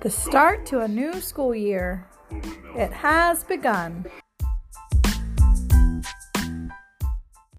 The start to a new school year. It has begun.